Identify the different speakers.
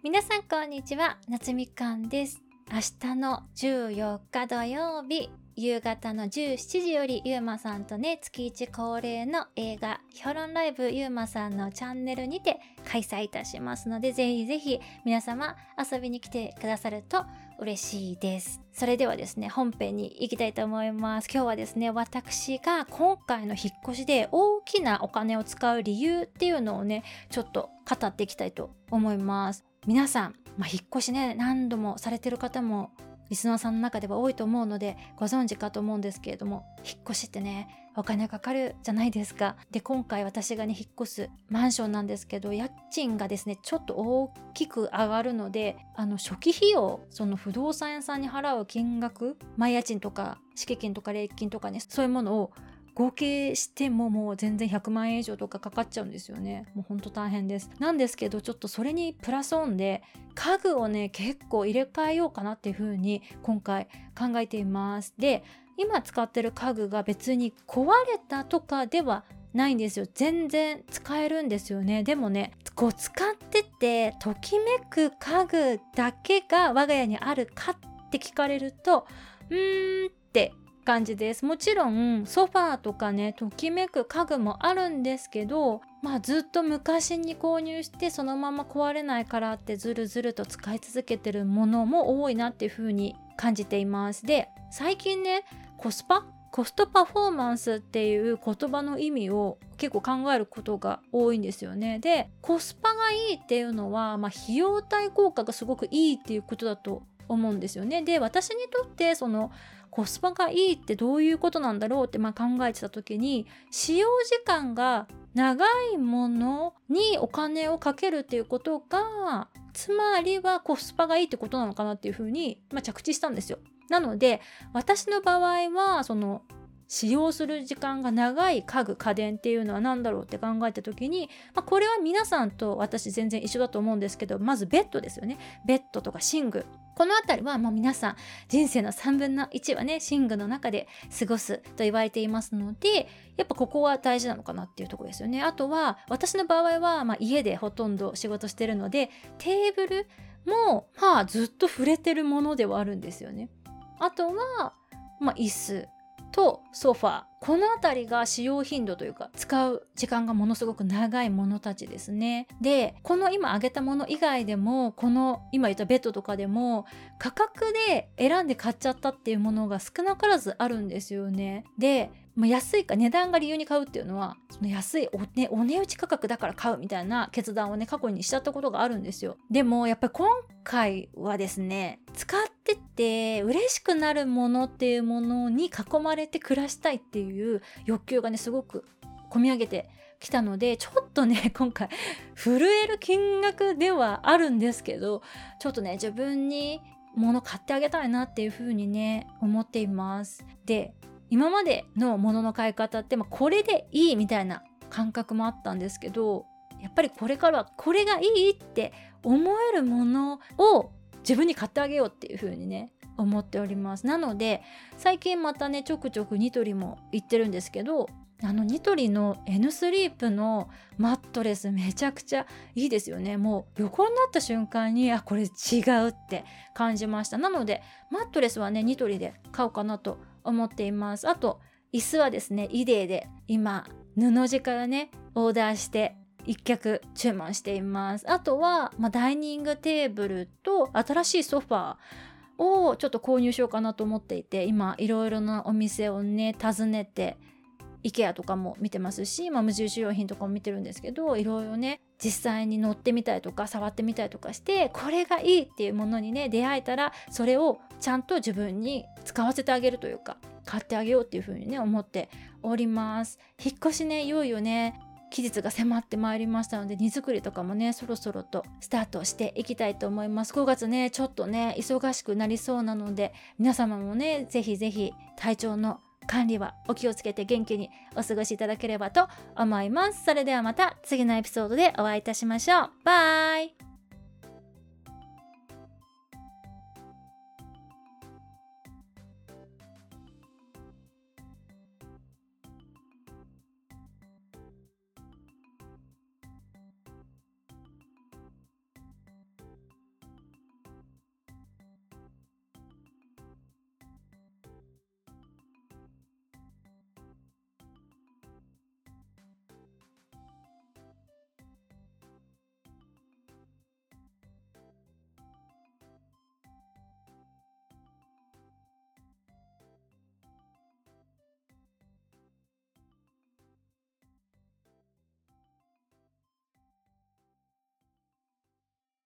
Speaker 1: 皆さんこんにちは。夏みかんです。明日の14日土曜日夕方の17時よりゆうまさんとね月1恒例の映画評論ライブゆうまさんのチャンネルにて開催いたしますのでぜひぜひ皆様遊びに来てくださると嬉しいです。それではですね本編に行きたいと思います。今日はですね私が今回の引っ越しで大きなお金を使う理由っていうのをねちょっと語っていきたいと思います。皆さん、まあ、引っ越しね何度もされてる方もリスナーさんの中では多いと思うのでご存知かと思うんですけれども引っ越しってねお金かかるじゃないですか。で今回私がね引っ越すマンションなんですけど家賃がですねちょっと大きく上がるのであの初期費用その不動産屋さんに払う金額前家賃とか敷金とか礼金とかねそういうものを合計してももう全然100万円以上とかかかっちゃうんですよね。もうほんと大変です。なんですけどちょっとそれにプラスオンで家具をね結構入れ替えようかなっていう風に今回考えています。で今使ってる家具が別に壊れたとかではないんですよ。全然使えるんですよね。でもねこう使っててときめく家具だけが我が家にあるかって聞かれるとうーんって感じです。もちろんソファーとかねときめく家具もあるんですけどまあずっと昔に購入してそのまま壊れないからってずるずると使い続けてるものも多いなっていう風に感じています。で最近ねコスパ？コストパフォーマンスっていう言葉の意味を結構考えることが多いんですよね。でコスパがいいっていうのは、まあ、費用対効果がすごくいいっていうことだと思うんですよね。で私にとってそのコスパがいいってどういうことなんだろうってまあ考えてた時に使用時間が長いものにお金をかけるっていうことがつまりはコスパがいいってことなのかなっていうふうに、まあ、着地したんですよ。なので私の場合はその使用する時間が長い家具家電っていうのは何だろうって考えた時に、まあ、これは皆さんと私全然一緒だと思うんですけどまずベッドですよね。ベッドとか寝具。この辺りはもう皆さん人生の3分の1はね寝具の中で過ごすと言われていますのでやっぱここは大事なのかなっていうとこですよね。あとは私の場合は、まあ、家でほとんど仕事してるのでテーブルもまあずっと触れてるものではあるんですよね。あとは、まあ、椅子。とソファー。この辺りが使用頻度というか使う時間がものすごく長いものたちですね。でこの今挙げたもの以外でもこの今言ったベッドとかでも価格で選んで買っちゃったっていうものが少なからずあるんですよね。でまあ、安いか値段が理由に買うっていうのはその安いお,、ね、お値打ち価格だから買うみたいな決断をね過去にしちゃったことがあるんですよ。でもやっぱり今回はですね使ってて嬉しくなるものっていうものに囲まれて暮らしたいっていいう欲求がねすごく込み上げてきたのでちょっとね 今回震える金額ではあるんですけどちょっとね自分に物買ってあげたいなっていう風にね思っています。で今までのものの買い方って、まあ、これでいいみたいな感覚もあったんですけどやっぱりこれからはこれがいいって思えるものを自分に買ってあげようっていう風にね思っております。なので最近またねちょくちょくニトリも行ってるんですけどあのニトリの N スリープのマットレスめちゃくちゃいいですよね。もう横になった瞬間にあこれ違うって感じました。なのでマットレスはねニトリで買おうかなと思っています。あと椅子はですねイデーで今布地からねオーダーして1脚注文しています。あとは、まあ、ダイニングテーブルと新しいソファーをちょっと購入しようかなと思っていて今いろいろなお店をね訪ねて IKEA とかも見てますし、まあ、無印良品とかも見てるんですけどいろいろね実際に乗ってみたりとか触ってみたりとかしてこれがいいっていうものにね出会えたらそれをちゃんと自分に使わせてあげるというか買ってあげようっていうふうにね思っております。引っ越しねいよいよね期日が迫ってまいりましたので荷造りとかもねそろそろとスタートしていきたいと思います。5月ねちょっとね忙しくなりそうなので皆様もねぜひぜひ体調の管理はお気をつけて元気にお過ごしいただければと思います。それではまた次のエピソードでお会いいたしましょう。バイ。